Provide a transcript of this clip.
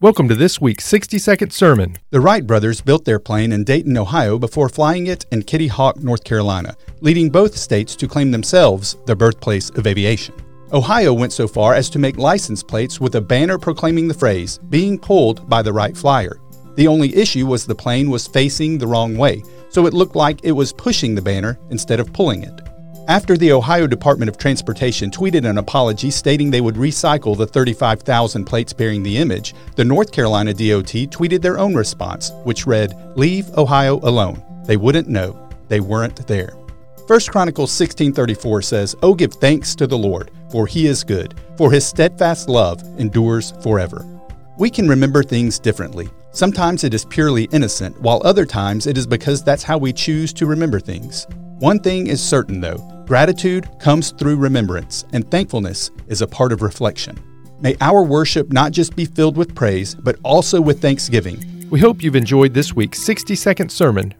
Welcome to this week's 60 second sermon. The Wright brothers built their plane in Dayton, Ohio before flying it in Kitty Hawk, North Carolina, leading both states to claim themselves the birthplace of aviation. Ohio went so far as to make license plates with a banner proclaiming the phrase, being pulled by the Wright Flyer. The only issue was the plane was facing the wrong way, so it looked like it was pushing the banner instead of pulling it. After the Ohio Department of Transportation tweeted an apology stating they would recycle the 35,000 plates bearing the image, the North Carolina DOT tweeted their own response, which read, Leave Ohio alone. They wouldn't know. They weren't there. 1 Chronicles 16:34 says, "Oh give thanks to the Lord, for he is good, for his steadfast love endures forever." We can remember things differently. Sometimes it is purely innocent, while other times it is because that's how we choose to remember things. One thing is certain though gratitude comes through remembrance, and thankfulness is a part of reflection. May our worship not just be filled with praise, but also with thanksgiving. We hope you've enjoyed this week's 60 second sermon